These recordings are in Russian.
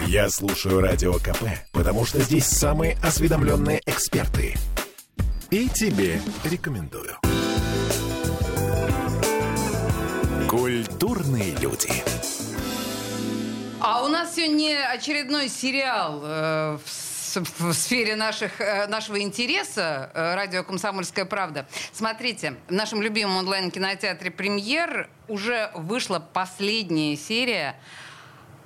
Я слушаю Радио КП, потому что здесь самые осведомленные эксперты. И тебе рекомендую. Культурные люди. А у нас сегодня очередной сериал э, в, в сфере наших, э, нашего интереса э, радио «Комсомольская правда». Смотрите, в нашем любимом онлайн-кинотеатре «Премьер» уже вышла последняя серия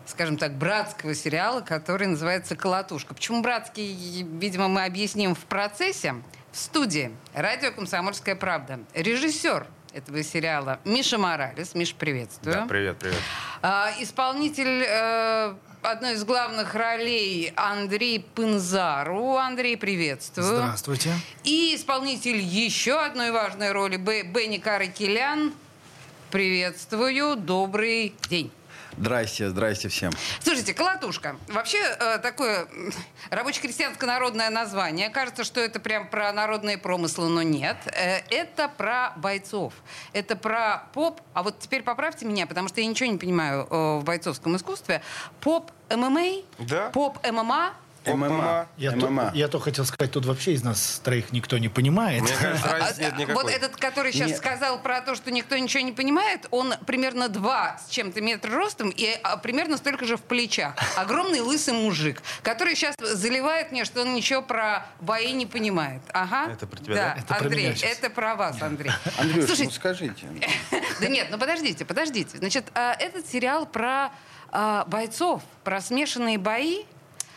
скажем так, братского сериала, который называется «Колотушка». Почему братский, видимо, мы объясним в процессе. В студии радио «Комсомольская правда». Режиссер этого сериала Миша Моралес. Миша, приветствую. Да, привет, привет. А, исполнитель э, одной из главных ролей Андрей Пынзару. Андрей, приветствую. Здравствуйте. И исполнитель еще одной важной роли Б- Бенни Каракелян. Приветствую. Добрый день. Здрасте, здрасте всем. Слушайте, колотушка. Вообще э, такое м, рабоче-крестьянское народное название. Кажется, что это прям про народные промыслы, но нет. Э, это про бойцов. Это про поп. А вот теперь поправьте меня, потому что я ничего не понимаю э, в бойцовском искусстве. Поп ММА? Да. Поп ММА? ММА. Я, то, ММА. я то хотел сказать, тут вообще из нас троих никто не понимает. Мне кажется, разницы нет А, никакой. Вот этот, который сейчас Нет. сказал про то, что никто ничего не понимает, он примерно два с чем-то метра ростом и а, примерно столько же в плечах. Огромный лысый мужик, который сейчас заливает мне, что он ничего про бои не понимает. Ага. Это про тебя, да? да? Это про Андрей, это про вас, Андрей. Андрюш, Слушайте, ну скажите. да нет, ну подождите, подождите. Значит, а, этот сериал про а, бойцов, про смешанные бои,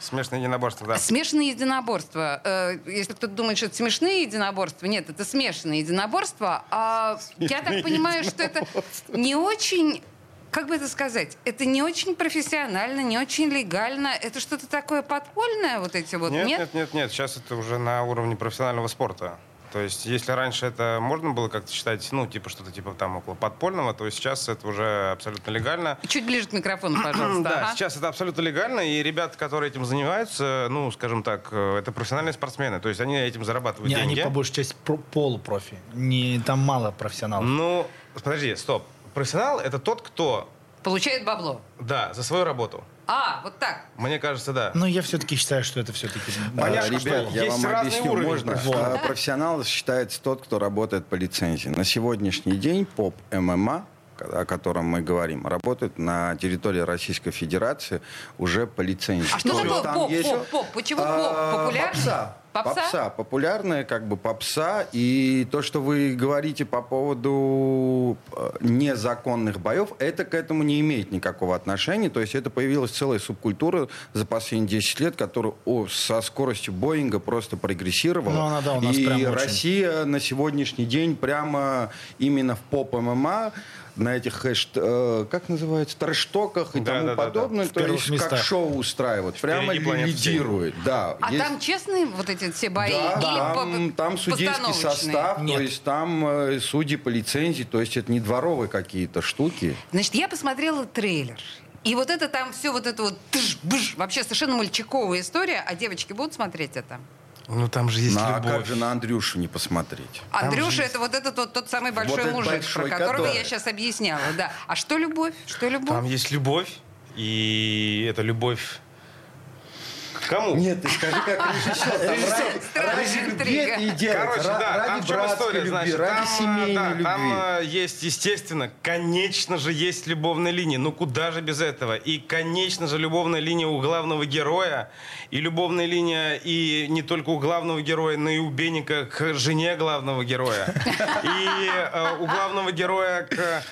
Смешное единоборство, да. Смешанные единоборства. Э, Если кто-то думает, что это смешные единоборства, нет, это смешанные единоборства. А я так понимаю, что это не очень, как бы это сказать, это не очень профессионально, не очень легально. Это что-то такое подпольное, вот эти вот, Нет, нет? нет, нет, нет. Сейчас это уже на уровне профессионального спорта. То есть, если раньше это можно было как-то считать, ну, типа что-то типа там около подпольного, то сейчас это уже абсолютно легально. Чуть ближе к микрофону, пожалуйста. Да, ага. сейчас это абсолютно легально, и ребята, которые этим занимаются, ну, скажем так, э, это профессиональные спортсмены, то есть они этим зарабатывают Не, они деньги. по большей части про- полупрофи. Не, там мало профессионалов. Ну, подожди, стоп. Профессионал — это тот, кто, Получает бабло. да, за свою работу. А, вот так. Мне кажется, да. Но я все-таки считаю, что это все-таки... Понятно, А, ребят, что я есть вам объясню, уровень можно. профессионала. А, Профессионал считается тот, кто работает по лицензии. На сегодняшний день поп ММА о котором мы говорим, работает на территории Российской Федерации уже по лицензии. А что То такое поп, есть- поп, поп? Почему А, поп? Популярный? Попса. Попса? Попса. Популярная как бы попса. И то, что вы говорите по поводу э, незаконных боев, это к этому не имеет никакого отношения. То есть это появилась целая субкультура за последние 10 лет, которая о, со скоростью Боинга просто прогрессировала. Ну, она, да, у нас и прям очень. Россия на сегодняшний день прямо именно в поп-ММА на этих хэш... э, как называется, трэштоках и Да, тому да, да, да. подобное, В то есть местах. как шоу устраивают, прямо лидирует. Да, А есть- там честные вот эти все бои? да, Или там, по- там судейский состав, Нет. то есть там э, судьи по лицензии, то есть это не дворовые какие-то штуки. Значит, я посмотрела трейлер. И вот это там все вот это вот тыш-быш, вообще совершенно мальчиковая история. А девочки будут смотреть это? Ну, там же есть На- а любовь. как же на Андрюшу не посмотреть? Андрюша, это вот этот вот тот самый большой этот мужик, большой, про которого который. я сейчас объясняла. Да. А что любовь? Что любовь? Там есть любовь, и это любовь кому? Нет, ты скажи, как режиссер. Страшная интрига. и делается. Короче, да, ради там в чем история, любви, значит, ради там, семейной любви. Там э, есть, естественно, конечно же, есть любовная линия. Ну куда же без этого? И, конечно же, любовная линия у главного героя. И любовная линия и не только у главного героя, но и у Бенника к жене главного героя. И э, у главного героя к...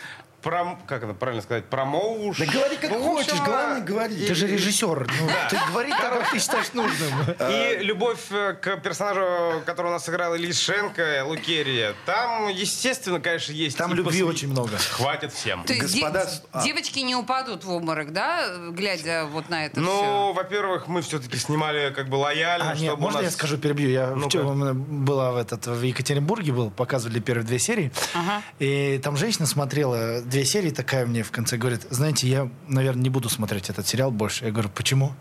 пром- как это правильно сказать? Промоуш. Да говори как Ну, в общем, хочешь, главное э, говори. Ты же режиссер. ну, Ты говори так, как ты считаешь нужным. И любовь э, к персонажу, которого у нас сыграл Ильис Шенко, Лукерия. Там, естественно, конечно, есть... Там и любви посвя- очень много. Хватит всем. То есть Господа, де- а. девочки не упадут в обморок, да, глядя вот на это Ну, во-первых, мы все-таки снимали как бы лояльно, А, чтобы нет, можно нас- я скажу, перебью? Я Ну-ка. вчера была в, этот, в Екатеринбурге, был, показывали первые две серии. Ага. И там женщина смотрела две серии, такая мне в конце говорит, знаете, я, наверное, не буду смотреть этот сериал больше. Я говорю, почему?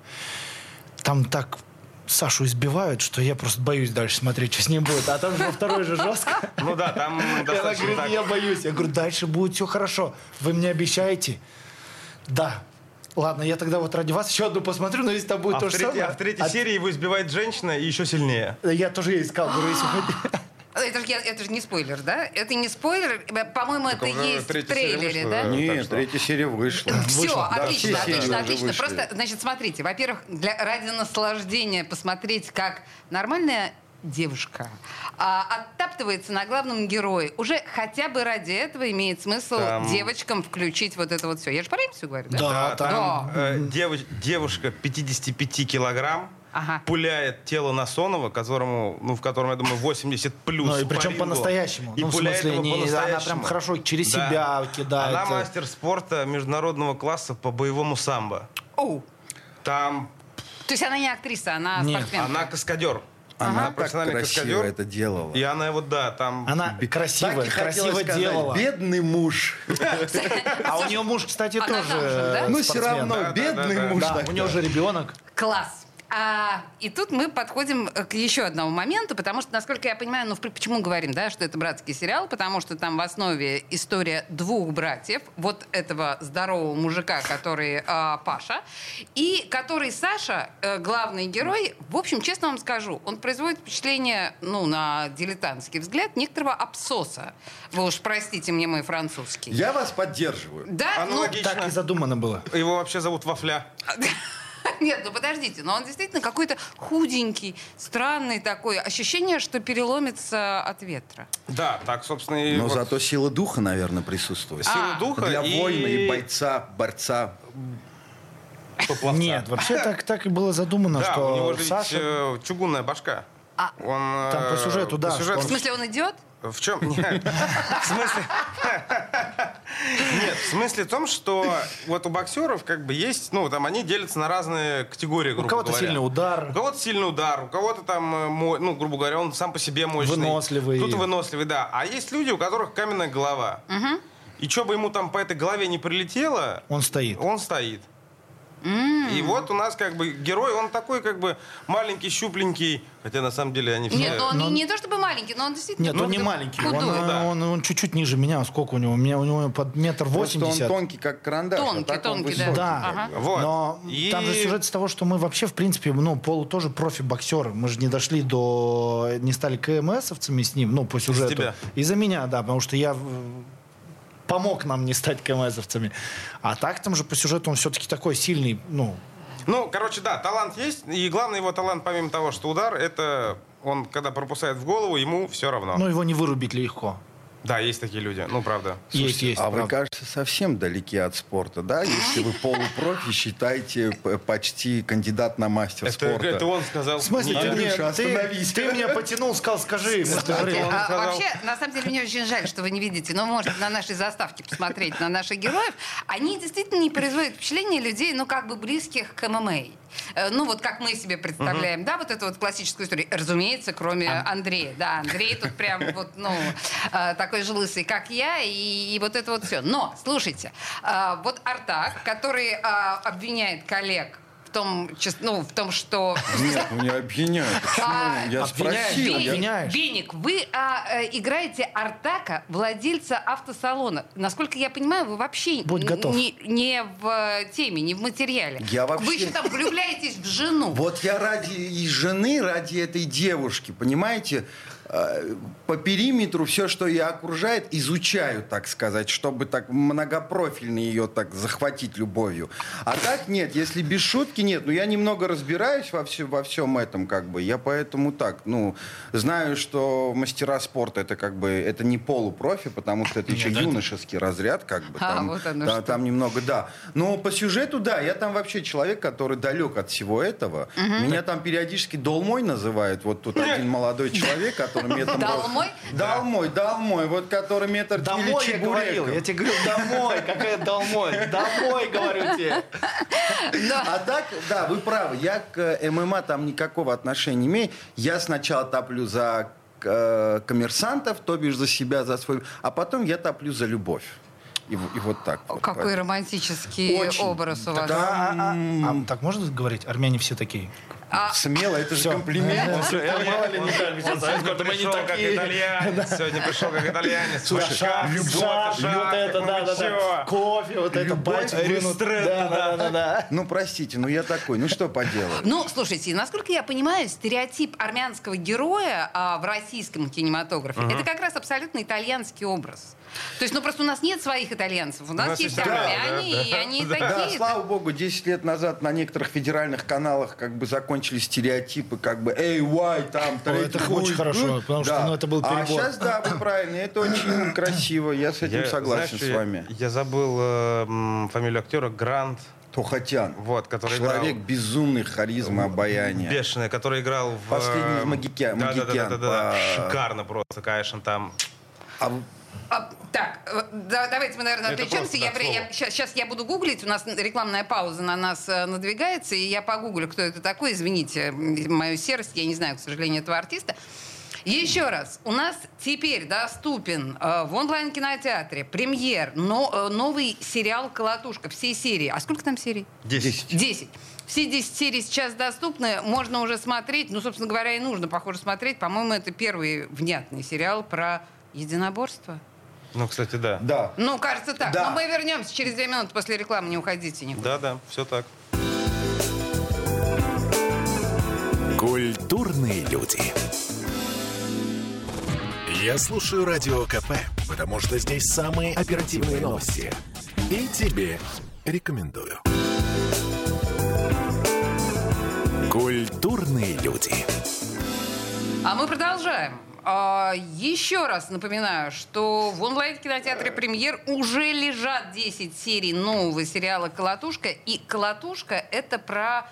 Там так Сашу избивают, что я просто боюсь дальше смотреть, что с ним будет. А там же во второй же жестко. Ну да, там И она достаточно говорит, я боюсь. Я говорю, дальше будет все хорошо. Вы мне обещаете? Да. Ладно, я тогда вот ради вас еще одну посмотрю, но если там будет А то же третьей, самое... а в третьей а- серии его избивает женщина и еще сильнее. Я тоже искал, говорю, если Это же, я- это же не спойлер, да? Это не спойлер. Э, По-моему, Так это есть в трейлере, вышла, да? да? Нет, что- третья серия вышла. Все, Да, отлично, отлично, отлично. вышли. Просто, значит, смотрите, во-первых, для, ради наслаждения посмотреть, как нормальная девушка а, оттаптывается на главном герое. Уже хотя бы ради этого имеет смысл Там- девочкам включить вот это вот все. Я же правильно все говорю, да? Да, там... Там э, девоч- девушка 55 килограмм Ага. пуляет тело Насонова, которому, ну, в котором, я думаю, 80 плюс. Ну, и по причем рингу. по-настоящему. И Ну, в пуляет смысле, его не- она по-настоящему. прям хорошо через Да. себя кидает. Она мастер спорта международного класса по боевому самбо. Оу. Там То есть она не актриса, она Нет, спортсменка. она каскадер. Она так профессиональный красиво каскадер. это делала. И она его, да, там... Она красиво, Так и хотела красиво сказать, делала. Бедный муж. А у нее муж, кстати, Она тоже э, Ну, все равно, бедный муж. У нее же ребенок. Класс. А, и тут мы подходим э, к еще одному моменту, потому что, насколько я понимаю, ну, почему говорим, да, что это братский сериал, потому что там в основе история двух братьев, вот этого здорового мужика, который а, Паша, и который Саша, э, главный герой, в общем, честно вам скажу, он производит впечатление, ну, на дилетантский взгляд, некоторого абсоса. Вы уж простите мне мой французский. Я вас поддерживаю. Да, ну, Аналогично. Так и задумано было. Его вообще зовут Вафля. Нет, ну подождите, но он действительно какой-то худенький, странный такой. Ощущение, что переломится от ветра. Да, так, собственно, и Но вот зато сила духа, наверное, присутствует. силу А. духа Для и... воина и бойца, борца. поплавца. Нет, вообще так, так и было задумано, Да, что у него же ведь, Саша... э, чугунная башка. А. Он, Там по э, сюжету, да, по сюжету- В смысле, он идет? В чем? Нет. В смысле? Нет, в смысле в том, что вот у боксеров как бы есть, ну, там они делятся на разные категории, У грубо кого-то говоря. сильный удар. У кого-то сильный удар, у кого-то там, э, ну, грубо говоря, он сам по себе мощный. Выносливый. Кто-то выносливый, да. А есть люди, у которых каменная голова. И что бы ему там по этой голове не прилетело, Он стоит. он стоит. И вот у нас как бы герой, он такой как бы маленький, щупленький, хотя на самом деле они все... Нет, ну он но не, то чтобы маленький, но он действительно Нет, он ну, не маленький. Он, худой. да. он, он чуть-чуть ниже меня. Сколько у него? У меня у него под метр Просто он восемьдесят. тонкий, как карандаш. а Тонкий, тонкий, да. Да, Ага. Вот. но И- там же сюжет с того, что мы вообще, в принципе, ну, Полу тоже профи-боксеры. Мы же не дошли до... Не стали КМСовцами с ним, ну, по сюжету. тебя. Из-за меня, да, потому что я помог нам не стать КМСовцами. А так там же по сюжету он все-таки такой сильный, ну, Ну, короче, да, талант есть. И главный его талант, помимо того, что удар, это он, когда пропускает в голову, ему все равно. ну его не вырубить легко. Да, есть такие люди. Ну, правда. есть, есть. А вы, правда. кажется, совсем далеки от спорта, да? Если вы полупрофи, считаете почти кандидат на мастер Это, спорта. это он сказал. В смысле, Не ты, мне, Андрюша, ты, остановись. ты меня потянул, сказал, скажи он А, сказал- Вообще, на самом деле, мне очень жаль, что вы не видите, но можете на нашей заставке посмотреть на наших героев. Они действительно не производят впечатление людей, ну, как бы близких к ММА. Э, Ну, вот как мы себе представляем, да, вот эту вот классическую историю. Разумеется, кроме Андрея. Да, Андрей тут прям вот, ну, э, такой же лысый, как я, и, и вот это вот все. Но, слушайте, э, вот Артак, который обвиняет коллег в том, ну, в том, что Нет, ну не обвиняют. Почему? А, Я спросил. Обвиняешь. Беник, вы а, э, играете Артака, владельца автосалона. Насколько я понимаю, вы вообще Будь готов. Не, не в э, теме, не в материале. Я Вы вообще- еще там влюбляетесь в жену. Вот я ради и жены, ради этой девушки, понимаете, по периметру все, что ее окружает, изучаю, так сказать, чтобы так многопрофильно ее так захватить любовью. А так нет, если без шутки нет, ну я немного разбираюсь во, все, во всем этом, как бы, я поэтому так, ну, знаю, что мастера спорта это как бы, это не полупрофи, потому что это еще юношеский разряд, как бы, А, там, вот оно да, что. там немного, да. Но по сюжету, да, я там вообще человек, который далек от всего этого. Меня там периодически Долмой называют. Вот тут один молодой человек, который метр... Долмой? Долмой, Долмой. Вот который метр Домой я говорил, я тебе говорю, домой, какая домой, домой, говорю тебе. А так, да, вы правы. Я к э, ММА там никакого отношения не имею. Я сначала топлю за э, коммерсантов, то бишь за себя, за свой... А потом я топлю за любовь. И, и вот так. вот. Какой романтический Очень. образ у вас. Да. А, а- а так можно говорить? Армяне все такие. А- Смело, это же Всё. комплимент. Он сегодня пришел как итальянец. Сегодня пришел как итальянец. Слушай, любовь, вот это, ну да, да, да. Кофе, вот это, Да, да. да, да, да. Ну, простите, ну я такой, ну что поделать. Ну, слушайте, насколько я понимаю, стереотип армянского героя а, в российском кинематографе это как раз абсолютно итальянский образ. То есть, ну просто у нас нет своих итальянцев, у нас, нас есть есть- армяне, да, да, и они да. Да, такие. слава богу, 10 лет назад на некоторых федеральных каналах как бы закончились стереотипы, как бы «Эй, вай, там, Ой, это третий очень будет». хорошо, потому что, ну, это был А перебор. сейчас, да, вы правильно, это очень красиво, я с этим Я- согласен знаешь, с я- вами. Я забыл э, фамилию актера Грант, Тухатян. вот, который Человек играл... безумной харизмы, обаяния. Бешеный, который играл в... Последний из э, Магикя- да, да, да, Магикян да, да, да. по- Шикарно просто, конечно, там. А А, так, э, да- давайте мы, наверное, Это отвлечемся. просто, да, я- сейчас, сейчас я буду гуглить. У нас рекламная пауза на нас э, надвигается, и я погуглю, кто это такой. Извините мою серость, я не знаю, к сожалению, этого артиста. Еще раз, у нас теперь доступен э, в онлайн-кинотеатре премьер, но, э, новый сериал «Колотушка». Все серии. А сколько там серий? 10. 10. Все 10 серий сейчас доступны, можно уже смотреть. Ну, собственно говоря, и нужно, похоже, смотреть. По-моему, это первый внятный сериал про единоборство. Ну, кстати, да. да. Ну, кажется так. Да. Но мы вернемся через две минуты после рекламы. Не уходите никуда. Да, да, все так. Культурные люди. Я слушаю Радио КП, потому что здесь самые оперативные новости. И тебе рекомендую. Культурные люди. А мы продолжаем. А, еще раз напоминаю, что в онлайн-кинотеатре «Премьер» уже лежат 10 серий нового сериала «Колотушка». И «Колотушка» — это про,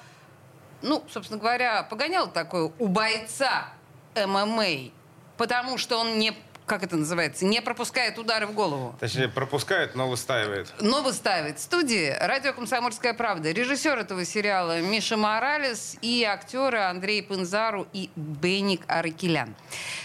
ну, собственно говоря, погонял такой у бойца ММА, потому что он не, как это называется, не пропускает удары в голову. Точнее, пропускает, но выстаивает. Но выставит в студии радио «Комсомольская правда». Режиссер этого сериала Миша Моралес и актеры Андрей Пынзару и Беник Аракелян.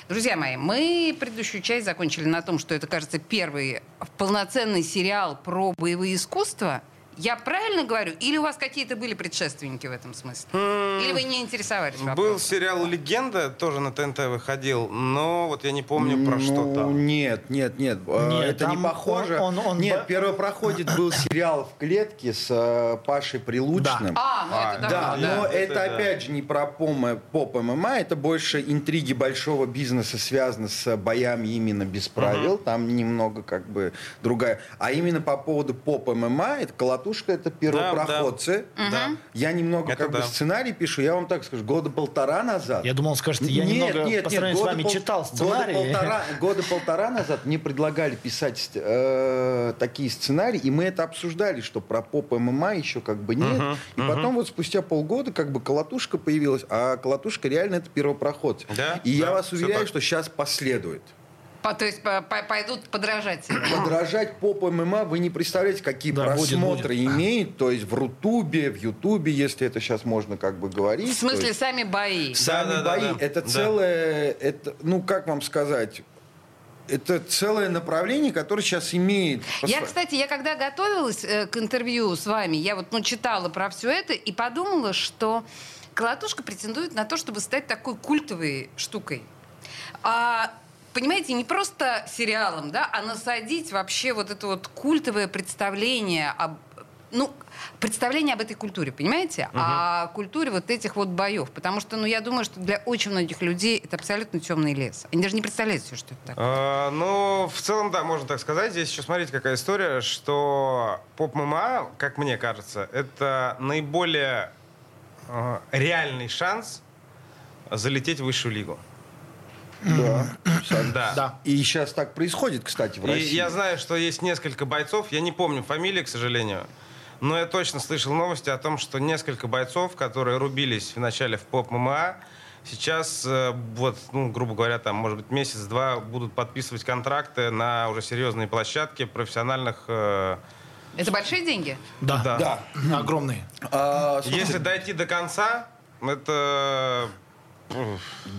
Друзья мои, мы предыдущую часть закончили на том, что это, кажется, первый полноценный сериал про боевые искусства. Я правильно говорю? Или у вас какие-то были предшественники в этом смысле? Или вы не интересовались Был вопросом? сериал «Легенда», тоже на ТНТ выходил, но вот я не помню про что Ну, там. Нет, нет, нет. э, Нет, это не похоже. он- он- он нет, ба- первопроходит был сериал в клетке с э, Пашей Прилучным. А, ну А, это Да, давно, но да. это, Это да. опять же не про поп ММА, это больше интриги большого бизнеса связаны с боями именно без правил, там немного как бы другая. А именно по поводу поп ММА, это колотушка, это первопроходцы. Да. Я немного Это как бы да. сценарий пишу, я вам так скажу, года полтора назад. Я думал, он скажет, я немного по сравнению с года вами пол- читал года сценарий. полтора, года полтора назад мне предлагали писать э, такие сценарии, и мы это обсуждали, что про поп ММА еще как бы нет. и потом вот спустя полгода как бы колотушка появилась, а колотушка реально это первопроход. Да, и я да, вас всё уверяю, так. что сейчас последует. По- то есть по- по- пойдут подражатели. Подражать поп ММА, вы не представляете, какие Да, будет, просмотры будет. имеет, то есть в Рутубе, в Ютубе, если это сейчас можно как бы говорить. В смысле, есть- сами бои. Сами Да, да, да, бои, да. это Да. целое, это, ну как вам сказать, это целое направление, которое сейчас имеет. Я, кстати, я когда готовилась э, к интервью с вами, я вот ну, читала про все это и подумала, что колотушка претендует на то, чтобы стать такой культовой штукой. А, понимаете, не просто сериалом, да, а насадить вообще вот это вот культовое представление об ну, представление об этой культуре, понимаете? О культуре вот этих вот боев. Потому что, ну, я думаю, что для очень многих людей это абсолютно темный лес. Они даже не представляют себе, что это такое. А, ну, в целом, да, можно так сказать. Здесь еще смотрите, какая история, что поп-ММА, как мне кажется, это наиболее э, реальный шанс залететь в высшую лигу. Да. Да. Да. И сейчас так происходит, кстати, в И России. я знаю, что есть несколько бойцов, я не помню фамилии, к сожалению, но я точно слышал новости о том, что несколько бойцов, которые рубились вначале в поп-ММА, сейчас, э, вот, ну, грубо говоря, там, может быть, месяц-два будут подписывать контракты на уже серьезные площадки профессиональных... э, Это большие деньги? Да. Да. Да. Огромные. А, Если дойти до конца, это...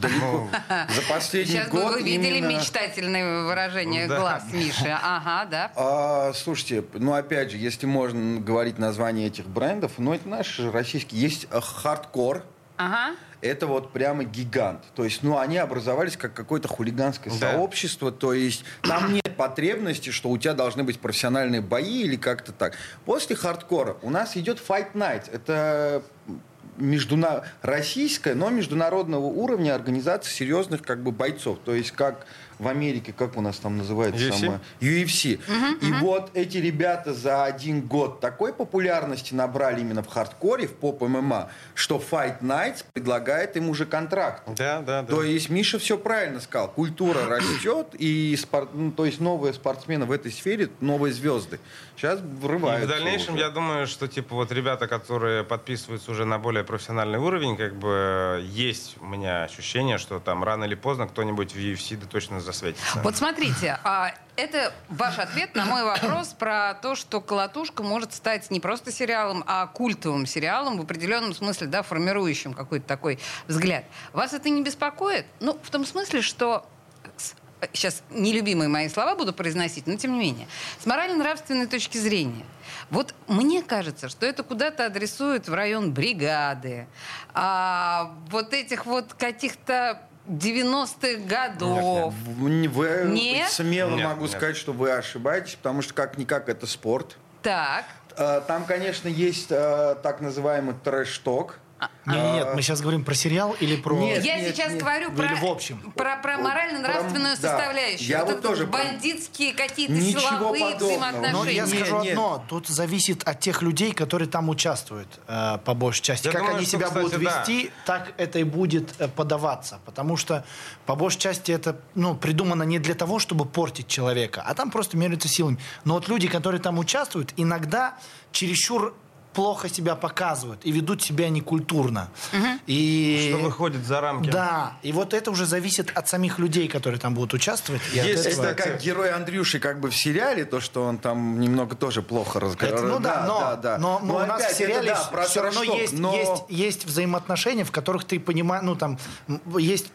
далеко. За последний Сейчас бы год вы видели именно- мечтательное выражение Да. глаз Миши. Ага, да. А, слушайте, ну опять же, если можно говорить название этих брендов, ну это наши российские. Есть хардкор, Ага. Это вот прямо гигант. То есть, ну, они образовались как какое-то хулиганское Да. сообщество. То есть, там нет потребности, что у тебя должны быть профессиональные бои или как-то так. После хардкора у нас идет Fight Night. Это междуна... российская, но международного уровня организация серьезных как бы бойцов. То есть как в Америке, как у нас там называется UFC? самое? UFC. И вот эти ребята за один год такой популярности набрали именно в хардкоре, в поп-ММА, что Fight Nights предлагает им уже контракт. Да, да, да. То есть Миша все правильно сказал. Культура растет, и спор- ну, то есть новые спортсмены в этой сфере, новые звезды. Сейчас И врываются. в дальнейшем, уже. я думаю, что типа вот ребята, которые подписываются уже на более профессиональный уровень, как бы есть у меня ощущение, что там рано или поздно кто-нибудь в UFC да точно засветится. Вот смотрите, а, это ваш ответ на мой вопрос про то, что «Колотушка» может стать не просто сериалом, а культовым сериалом в определенном смысле, да, формирующим какой-то такой взгляд. Вас это не беспокоит? Ну, в том смысле, что сейчас нелюбимые мои слова буду произносить, но тем не менее. С морально-нравственной точки зрения. Вот мне кажется, что это куда-то адресует в район бригады, а, вот этих вот каких-то 90-х годов. В- Вы, Нет? смело Нет, могу нет. сказать, что вы ошибаетесь, потому что как-никак это спорт. Так. Э, Там, конечно, есть э, так называемый трэш-ток. Нет, нет, нет, мы сейчас говорим про сериал или про... Нет. Я сейчас нет. говорю Или про, в общем. про, про морально-нравственную Про- да. составляющую. Я вот это тоже про- бандитские какие-то Ничего силовые подобного. взаимоотношения. Но я Нет, скажу нет. одно, тут зависит от тех людей, которые там участвуют, э, по большей части. Я как думаю, они что, себя кстати, будут да. вести, так это и будет э, подаваться. Потому что, по большей части, это ну, придумано не для того, чтобы портить человека, а там просто меряются силами. Но вот люди, которые там участвуют, иногда чересчур плохо себя показывают и ведут себя некультурно. И... Что выходит за рамки. Да, и вот это уже зависит от самих людей, которые там будут участвовать. и Есть, этого- Это как герой Андрюши как бы в сериале, то, что он там немного тоже плохо разговаривает. ну да, но, да, да. но, но Ну, у нас в сериале это да, про все равно трэш-ток, есть, но- есть, есть взаимоотношения, в которых ты понимаешь, ну там есть,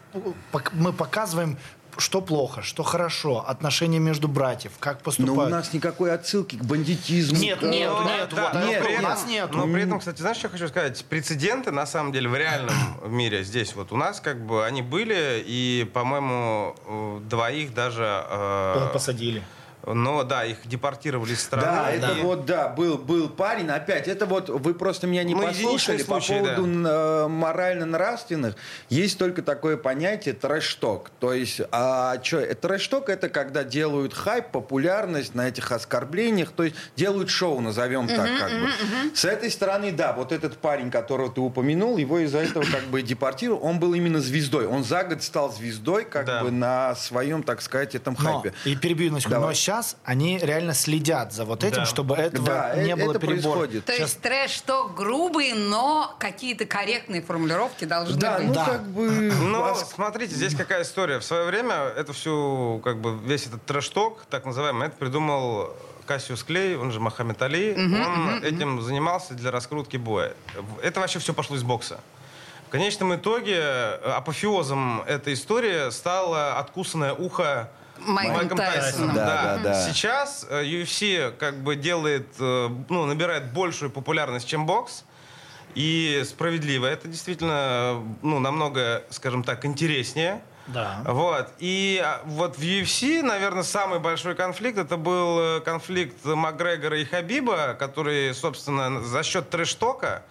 мы показываем, что плохо, что хорошо, отношения между братьев, как Но поступают. у нас никакой отсылки к бандитизму. Нет, к- нет, Но, нет, да, вот но нет, при у этом- нас нет. Но при этом, кстати, знаешь, что я хочу сказать? Прецеденты, на самом деле, в реальном мире здесь вот у нас, как бы, они были, и, по-моему, двоих даже... э, посадили. Ну, да, их депортировали из страны. Да, и- это вот, да, был, был парень. Опять, это вот, вы просто меня не Ну, послушали. По случай, поводу э, морально-нравственных, есть только такое понятие трэш-ток. То есть, а что, трэш-ток это когда делают хайп, популярность на этих оскорблениях, то есть делают шоу, назовем так как бы. С этой стороны, да, вот этот парень, которого ты упомянул, его из-за этого как бы депортировал, он был именно звездой. Он за год стал звездой как Да. бы на своем, так сказать, этом Но, хайпе. и перебью на секунду, Давай. но сейчас они реально следят за вот этим, Да. чтобы этого Да, не э- было это перебора. происходит. То есть трэш что грубый, но какие-то корректные формулировки должны Да, быть. ну Да. как бы... Но вас- смотрите, здесь какая история. В свое время это всю, как бы, весь этот трэш-ток, так называемый, это придумал Кассиус Клей, он же Мохаммед Али. он этим занимался для раскрутки боя. Это вообще все пошло из бокса. В конечном итоге апофеозом этой истории стало откусанное ухо Майком Майком Тайсоном. Тайсоном. Да, Да, да, да. Сейчас э, UFC как бы делает, э, ну, набирает большую популярность, чем бокс. И справедливо. Это действительно, ну, намного, скажем так, интереснее. Да. Вот. И а, вот в UFC, наверное, самый большой конфликт это был э, конфликт Макгрегора и Хабиба, который, собственно, за счет трэш-тока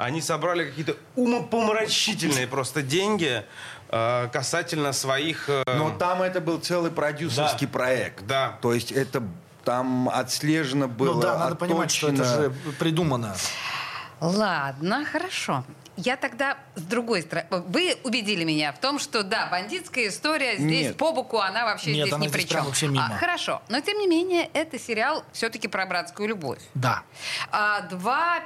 они собрали какие-то умопомрачительные просто деньги э, касательно своих... э, Но там это был целый продюсерский проект. Да. То есть это там отслежено было, Ну да, надо понимать, что это отточено. же придумано. Ладно, хорошо. Я тогда с другой стороны. Вы убедили меня в том, что да, бандитская история здесь Нет. по боку, она вообще Нет, здесь она ни здесь при чем. вообще мимо. А, хорошо. Но тем не менее, это сериал все-таки про братскую любовь. Да. А, два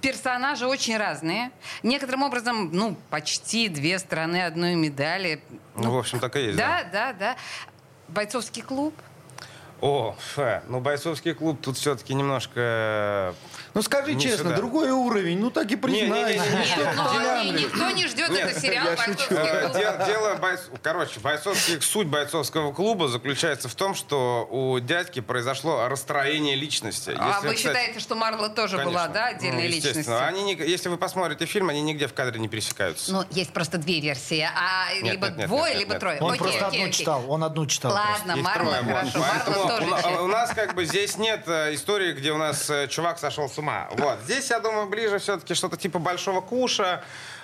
персонажа очень разные. Некоторым образом, ну, почти две стороны одной медали. Ну, в общем, так и есть. Да, да, да. Бойцовский клуб. О, фе, ну бойцовский клуб тут все-таки немножко... Ну скажи Не честно, сюда. другой уровень, ну так и признай. Не-не-не-не. Нет, что ты, и Диана? никто не ждет Нет, этот сериал «Бойцовский шучу. Э, клуб». Дело, дело бойц- короче, бойцовский, суть бойцовского клуба заключается в том, что у дядьки произошло расстроение личности. А Если, вы кстати, считаете, что Марла тоже была, конечно, да, отдельной ну, личностью? Они не- если вы посмотрите фильм, они нигде в кадре не пересекаются. Ну, есть просто две версии. А Нет, либо нет, нет, двое, нет, либо нет. трое. Он Окей, просто окей, одну окей. читал. Он одну читал. Ладно, Марла, хорошо. Марла тоже у, нас как бы здесь нет э, истории, где у нас э, чувак сошел с ума. Вот. Здесь, я думаю, ближе все-таки что-то типа большого куша.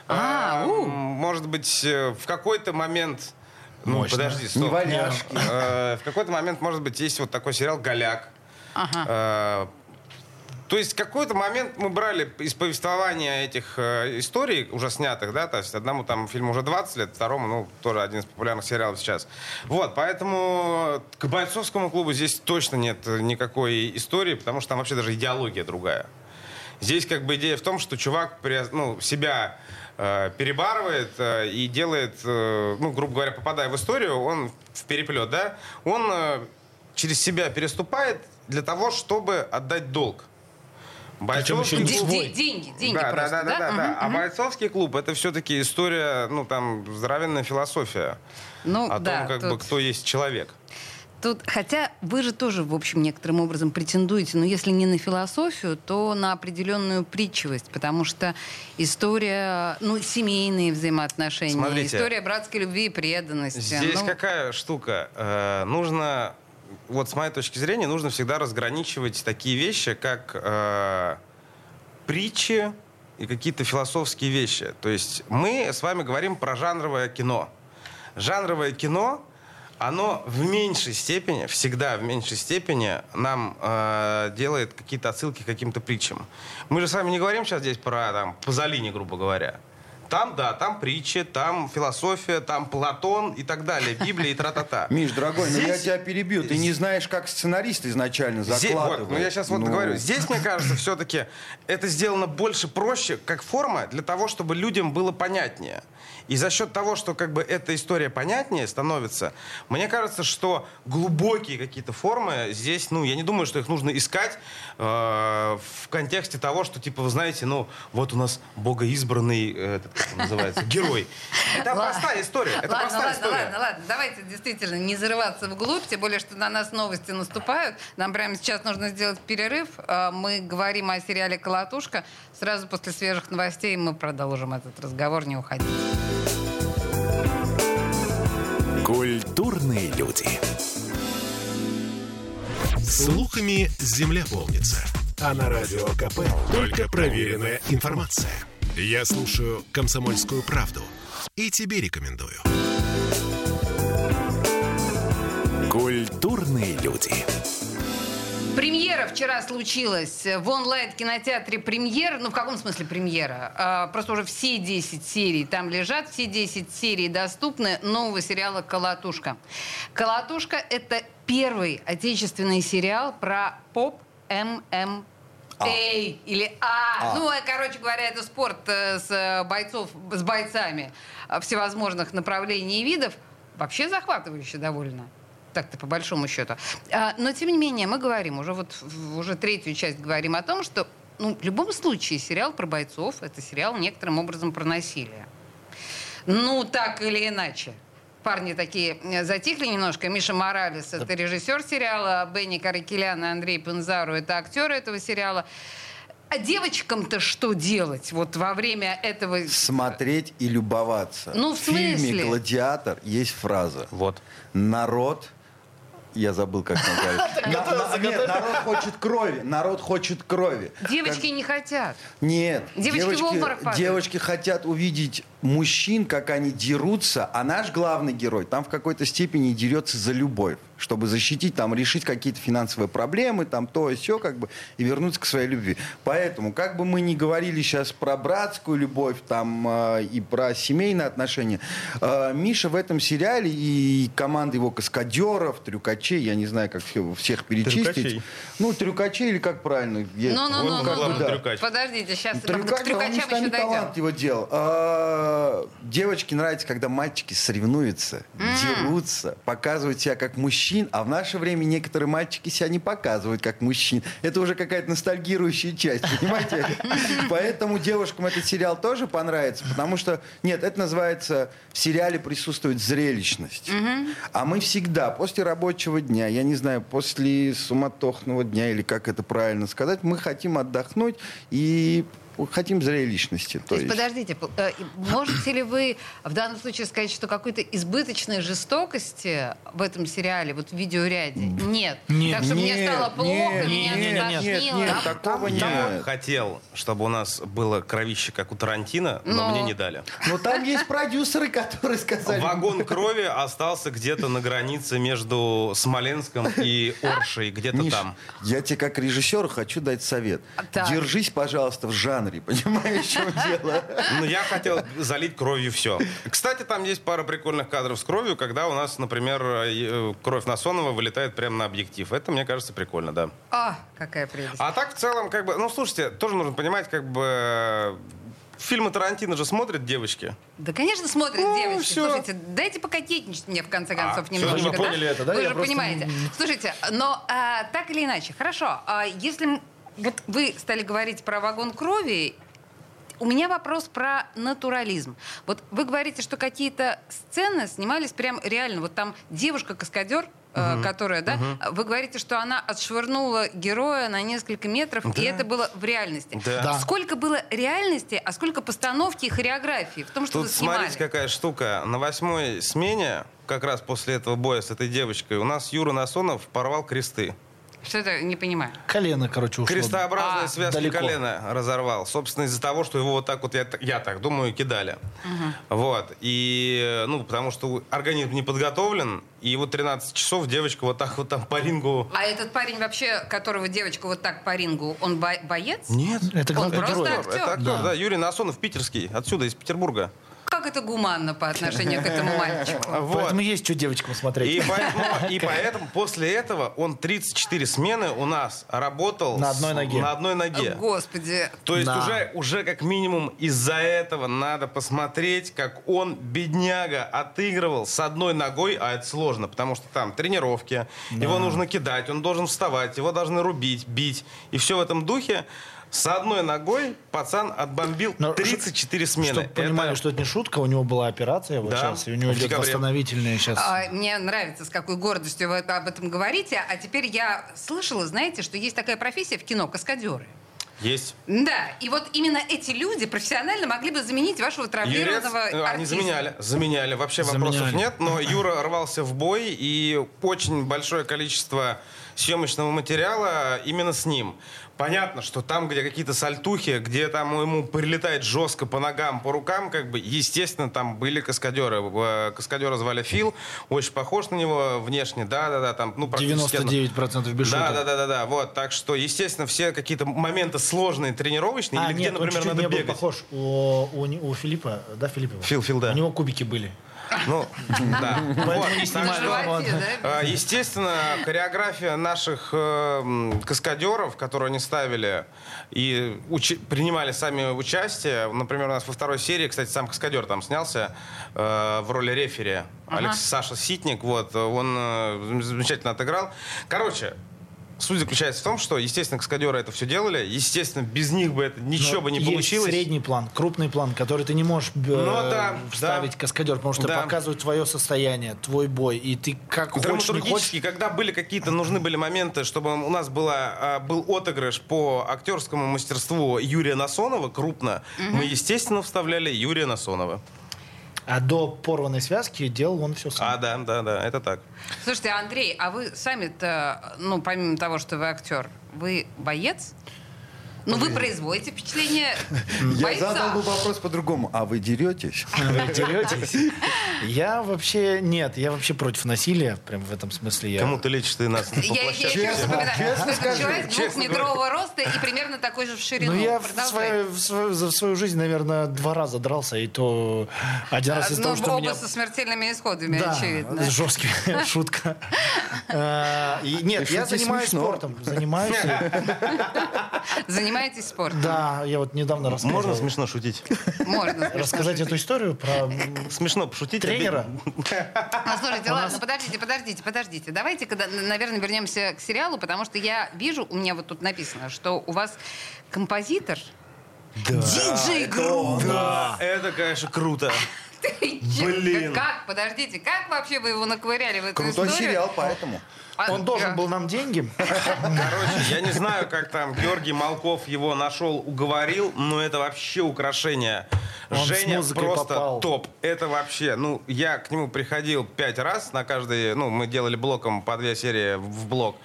А, Э, у. Может быть, э, в какой-то момент... Ну, Мощно. подожди, Не стоп. валяшки. Э, В какой-то момент, может быть, есть вот такой сериал «Голяк». Ага. Э, То есть какой-то момент мы брали из повествования этих э, историй, уже снятых, да, то есть одному там фильму уже 20 лет, второму, ну, тоже один из популярных сериалов сейчас. Вот, поэтому к бойцовскому клубу здесь точно нет никакой истории, потому что там вообще даже идеология другая. Здесь как бы идея в том, что чувак ну, себя э, перебарывает э, и делает, э, ну, грубо говоря, попадая в историю, он в переплет, да, он э, через себя переступает для того, чтобы отдать долг. Причем еще не Де- Деньги, деньги да, просто, да, да, да, Мгм, да. А мгм. бойцовский клуб это все-таки история, ну там здоровенная философия Ну, о да, том, как бы тут- кто есть человек. Тут, хотя вы же тоже, в общем, некоторым образом претендуете, но если не на философию, то на определенную притчивость, потому что история, ну, семейные взаимоотношения, Смотрите. история братской любви и преданности. Здесь ну, какая штука? Э, нужно, вот с моей точки зрения, нужно всегда разграничивать такие вещи, как э, притчи и какие-то философские вещи. То есть мы с вами говорим про жанровое кино. Жанровое кино, оно в меньшей степени, всегда в меньшей степени нам э, делает какие-то отсылки к каким-то притчам. Мы же с вами не говорим сейчас здесь про там, Пазолини, грубо говоря. Там, да, там притчи, там философия, там Платон и так далее, Библия и тра-та-та. Миш, дорогой, ну я Здесь- тебя перебью. Ты не знаешь, как сценарист изначально Здесь- закладывает. вот, ну я сейчас вот Ну, говорю. Здесь, мне кажется, все-таки это сделано больше проще, как форма, для того, чтобы людям было понятнее. И за счет того, что как бы эта история понятнее становится, мне кажется, что глубокие какие-то формы здесь, ну, я не думаю, что их нужно искать э, в контексте того, что, типа, вы знаете, ну, вот у нас богоизбранный, э, этот, он называется, герой. Это простая история. Это ладно, простая ладно, история. ладно, ладно. Давайте действительно не зарываться вглубь, тем более, что на нас новости наступают. Нам прямо сейчас нужно сделать перерыв. А, Мы говорим о сериале «Колотушка». Сразу после свежих новостей мы продолжим этот разговор. Не уходите. Культурные люди. Слухами земля полнится. А на радио КП только проверенная информация. Я слушаю «Комсомольскую правду» и тебе рекомендую. Культурные люди. Премьера вчера случилась в онлайн-кинотеатре «Премьер». Ну, в каком смысле премьера? А, просто уже все 10 серий там лежат, все 10 серий доступны нового сериала «Колотушка». «Колотушка» — это первый отечественный сериал про поп ММА. или А. Ну, э, короче говоря, это спорт э, с э, бойцов, с бойцами всевозможных направлений и видов. Вообще захватывающе довольно. Так-то по большому счету. А, но тем не менее мы говорим уже вот уже третью часть говорим о том, что ну, в любом случае сериал про бойцов это сериал некоторым образом про насилие. Ну так или иначе. Парни такие э, затихли немножко. Миша Моралес — это режиссер сериала, Бенни Каракелян и Андрей Пензару — это актеры этого сериала. А девочкам-то что делать вот во время этого... Смотреть и любоваться. Ну, в В фильме смысле? «Гладиатор» есть фраза. Вот. Народ... Я забыл, как он говорит. На- на- Нет, народ хочет крови. Народ хочет крови. Девочки не хотят. Нет. Девочки в обморок девочки хотят увидеть мужчин, как они дерутся, а наш главный герой там в какой-то степени дерется за любовь, чтобы защитить, там, решить какие-то финансовые проблемы, там, то и все, как бы, и вернуться к своей любви. Поэтому, как бы мы ни говорили сейчас про братскую любовь, там, э, и про семейные отношения, э, Миша в этом сериале и команда его каскадеров, трюкачей, я не знаю, как всех, всех перечислить. Трюкачей. Ну, трюкачей или как правильно? Ну, ну, вот ну, как ну, бы ну. да. трюкач. Подождите, сейчас к Трюкач, он трюкачам еще дойдем. талантливо делал. А, девочке нравится, когда мальчики соревнуются, дерутся, показывают себя как мужчин, а в наше время некоторые мальчики себя не показывают как мужчин. Это уже какая-то ностальгирующая часть, понимаете? Поэтому девушкам этот сериал тоже понравится, потому что, нет, это называется, в сериале присутствует зрелищность. А мы всегда после рабочего дня, я не знаю, после суматохного дня, или как это правильно сказать, мы хотим отдохнуть и хотим зрелищности. То, то есть, подождите, э, можете ли вы в данном случае сказать, что какой-то избыточной жестокости в этом сериале, вот в видеоряде, нет? Нет, так, чтобы нет, мне стало плохо, нет, меня нет, нет, нет, нет, такого нет. Я хотел, чтобы у нас было кровище, как у Тарантино, но, но... мне не дали. Но там есть продюсеры, которые сказали... Вагон крови остался где-то на границе между Смоленском и Оршей, где-то там. я тебе как режиссер хочу дать совет. Держись, пожалуйста, в жанре, понимаешь, в чем дело? Ну, я хотел залить кровью все. Кстати, там есть пара прикольных кадров с кровью, когда у нас, например, э, кровь Насонова вылетает прямо на объектив. Это, мне кажется, прикольно, да. А, какая прелесть. А так, в целом, как бы, ну, слушайте, тоже нужно понимать, как бы, Фильмы Тарантино же смотрят девочки. Да, конечно, смотрят ну, девочки. Все. Слушайте, дайте пококетничать мне в конце концов а, немножко. Все, мы поняли да? это, да? Вы Я же просто... понимаете. Слушайте, но а, так или иначе, хорошо. А, если вот вы стали говорить про вагон крови, у меня вопрос про натурализм. Вот вы говорите, что какие-то сцены снимались прям реально. Вот там девушка-каскадер, Uh-huh. которая, да, uh-huh. вы говорите, что она отшвырнула героя на несколько метров, да. и это было в реальности. Да. Да. Сколько было реальности, а сколько постановки и хореографии в том, что Тут вы снимали? смотрите, какая штука. На восьмой смене, как раз после этого боя с этой девочкой, у нас Юра Насонов порвал кресты. Что это? Не понимаю. Колено, короче, ушло. Крестообразная а, связка далеко. колена разорвал. Собственно, из-за того, что его вот так вот, я, я так думаю, кидали. Угу. Вот. И, ну, потому что организм не подготовлен, и вот 13 часов девочка вот так вот там по рингу... А этот парень вообще, которого девочка вот так по рингу, он бо- боец? Нет. Это главный герой. Актер. Это актер, да. да. Юрий Насонов, питерский, отсюда, из Петербурга как это гуманно по отношению к этому мальчику. Вот. Поэтому есть что девочкам смотреть. И поэтому, и поэтому после этого он 34 смены у нас работал на одной ноге. На одной ноге. Господи. То есть да. уже, уже как минимум из-за этого надо посмотреть, как он, бедняга, отыгрывал с одной ногой, а это сложно, потому что там тренировки, да. его нужно кидать, он должен вставать, его должны рубить, бить. И все в этом духе. С одной ногой пацан отбомбил Но 34 смены. Чтобы это... понимали, что это не шутка, у него была операция вот да, сейчас, и у него идет декабре. восстановительная сейчас. А, мне нравится, с какой гордостью вы об этом говорите. А теперь я слышала, знаете, что есть такая профессия в кино — каскадеры. Есть. Да, и вот именно эти люди профессионально могли бы заменить вашего травмированного Юрец, Они заменяли, заменяли. Вообще заменяли. вопросов нет, но Юра рвался в бой, и очень большое количество съемочного материала именно с ним. Понятно, что там, где какие-то сальтухи, где там ему прилетает жестко по ногам, по рукам, как бы, естественно, там были каскадеры. Э, каскадера звали Фил, очень похож на него внешне, да-да-да, там, ну, практически... 99% без да, да, да, да, да, вот, так что, естественно, все какие-то моменты сложные, тренировочные, а, или нет, где, например, надо не бегать. был похож у, у, у Филиппа, да, Филиппова? Фил, Фил, да. У него кубики были. Ну, да. Вот, э, естественно, хореография наших э, каскадеров, которые они ставили и принимали сами участие. Например, у нас во второй серии, кстати, сам каскадер там снялся э, в роли рефери. Алекс Саша Ситник, вот, он замечательно отыграл. Короче, Суть заключается в том, что, естественно, каскадеры это все делали. Естественно, без них бы это ничего Но бы не есть получилось. средний план, крупный план, который ты не можешь э, ну, да, вставить да. каскадер, потому что да. показывает твое состояние, твой бой, и ты как хочешь, не хочешь... когда были какие-то, нужны были моменты, чтобы у нас была, а, был отыгрыш по актерскому мастерству Юрия Насонова, крупно, угу. мы, естественно, вставляли Юрия Насонова. А до порванной связки делал он все сам. А, да, да, да, это так. Слушайте, Андрей, а вы сами-то, ну, помимо того, что вы актер, вы боец? Ну, вы производите впечатление Я задал бы вопрос по-другому. А вы деретесь? Вы деретесь? Я вообще... Нет, я вообще против насилия. Прям в этом смысле я... Кому ты лечишь ты нас Я еще вспоминаю. Человек двухметрового роста и примерно такой же в ширину. Ну, я за свою жизнь, наверное, два раза дрался. И то один раз из-за того, что меня... со смертельными исходами, очевидно. Да, жесткий. Шутка. А, нет, я занимаюсь спортом. Занимаюсь. Занимаюсь занимаетесь спортом? Да, я вот недавно рассказывал. Можно смешно шутить? Можно. Рассказать эту историю про Смешно пошутить. тренера? Слушайте, ладно, подождите, подождите, подождите. Давайте, когда, наверное, вернемся к сериалу, потому что я вижу, у меня вот тут написано, что у вас композитор, диджей группы. Да, это, конечно, круто. Блин. Как? Подождите, как вообще вы его наковыряли в эту Крутой историю? сериал, поэтому. А, Он должен был нам деньги. Короче, я не знаю, как там Георгий Малков его нашел, уговорил, но это вообще украшение. Он с Женя музыкой просто попал. топ. Это вообще, ну, я к нему приходил пять раз на каждый, ну, мы делали блоком по две серии в блок.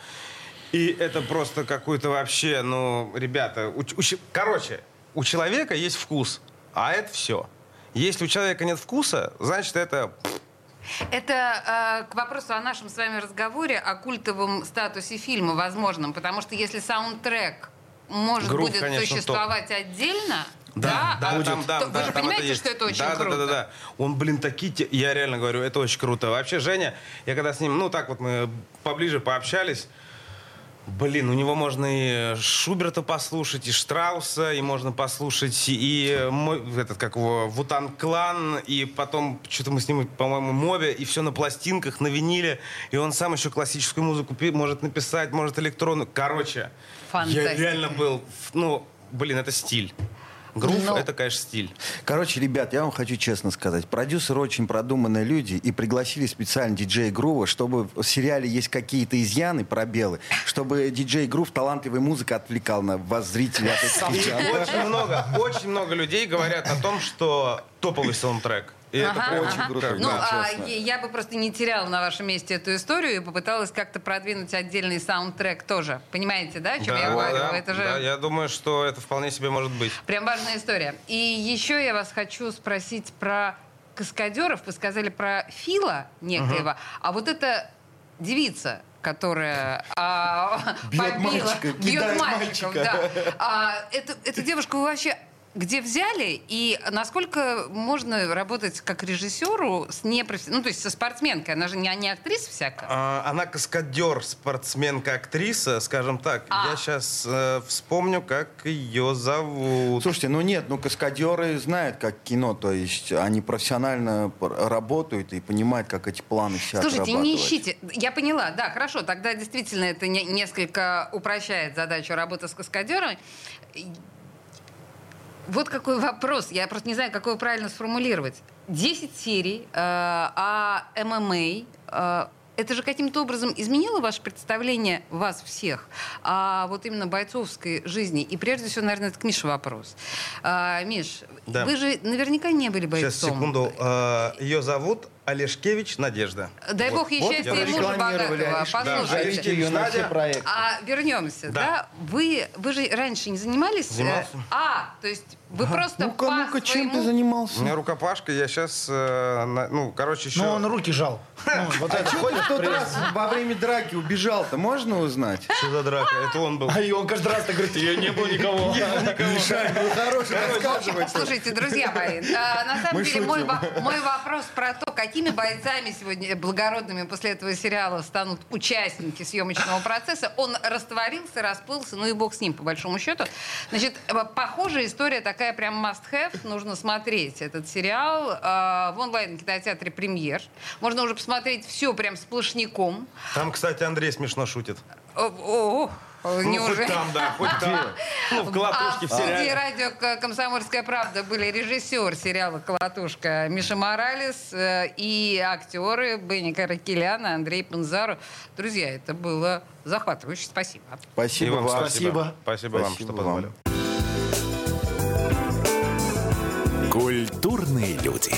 И это просто какой-то вообще, ну, ребята, у- у короче, у человека есть вкус, а это все. Если у человека нет вкуса, значит, это Это э, к вопросу о нашем с вами разговоре о культовом статусе фильма возможном, потому что если саундтрек может Грув, будет конечно, существовать отдельно, Да, да, а там, да, то- да, вы же там понимаете, есть. что это очень да, круто? Да, да, да, да. Он, блин, такие... Я реально говорю, это очень круто. Вообще, Женя, я когда с ним, ну, так вот мы поближе пообщались, Блин, у него можно и Шуберта послушать, и Штрауса, и можно послушать и мой, этот, как его, Вутан Клан, и потом что-то мы с ним, по-моему, Моби, и все на пластинках, на виниле, и он сам еще классическую музыку может написать, может электронную. Короче, я Фантастика. реально был, ну, блин, это стиль. Грув Ну. это, конечно, стиль. Короче, ребят, я вам хочу честно сказать. Продюсеры очень продуманные люди и пригласили специально диджея Грува, чтобы в сериале есть какие-то изъяны, пробелы, чтобы диджей Грув талантливой музыкой отвлекал на вас, зрителей от очень много, очень много людей говорят о том, что топовый саундтрек. И это Ага, прям очень ага. круто, Ну, да, а, я, я бы просто не теряла на вашем месте эту историю и попыталась как-то продвинуть отдельный саундтрек тоже. Понимаете, да, о чем я Да, говорю? да, Это же да, я думаю, что это вполне себе может быть. прям важная история. И еще я вас хочу спросить про каскадеров. Вы сказали про Фила некоего. А вот эта девица, которая а, Бьет побила, мальчика, бьет мальчиков, мальчика. да. А, эту, эту девушку вы вообще где взяли и насколько можно работать как режиссеру с непрофессиональной, ну то есть со спортсменкой, она же не, не актриса всякая. А, Она каскадер, спортсменка, актриса, скажем так. А. Я сейчас вспомню, как ее зовут. Слушайте, ну нет, ну каскадеры знают, как кино, то есть они профессионально пр- работают и понимают, как эти планы все Слушайте, не ищите. Я поняла, да, хорошо, тогда действительно это не- несколько упрощает задачу работы с каскадерами. Вот какой вопрос, я просто не знаю, как его правильно сформулировать. 10 серий, э, а ММА, э, это же каким-то образом изменило ваше представление вас всех о вот именно бойцовской жизни? И прежде всего, наверное, это к Мише вопрос. А, Миш, Да. вы же наверняка не были бойцом. Сейчас, секунду. Ее зовут Олешкевич Надежда. Дай бог ей Вот, счастья я и мужа богатого. Да, Послушайте. на все Надя. А вернемся, да. Да. Вы, вы же раньше не занимались? э, Занимался. а, то есть вы просто Ну-ка, по ну-ка, чем ты своему- У занимался? меня рукопашка, я сейчас, ну, короче, еще... Ну, он руки жал. Ну, вот это ты ходит, в тот раз во время драки убежал-то, можно узнать? Что за драка? Это он был. А и он каждый раз так говорит, я не никого. Был хороший, рассказывай. Слушайте, друзья мои, а, на самом деле мой, вопрос про то, какими бойцами сегодня благородными после этого сериала станут участники съемочного процесса, он растворился, расплылся, ну и бог с ним, по большому счету. Значит, э, похожая история такая прям must-have, нужно смотреть этот сериал э, в онлайн-кинотеатре «Премьер». Можно уже посмотреть все прям сплошняком. Там, кстати, Андрей смешно шутит. О, о, о, неужели? хоть там, да, хоть там. Ну, в колотушке, а в в сериале. радио «К- «Комсомольская правда» были режиссер сериала «Колотушка» Миша Моралес э, и актеры Бенни Каракелян и Андрей Панзару. Друзья, это было захватывающе. Спасибо. Спасибо вам. Спасибо. Спасибо вам, что позвали. Культурные люди.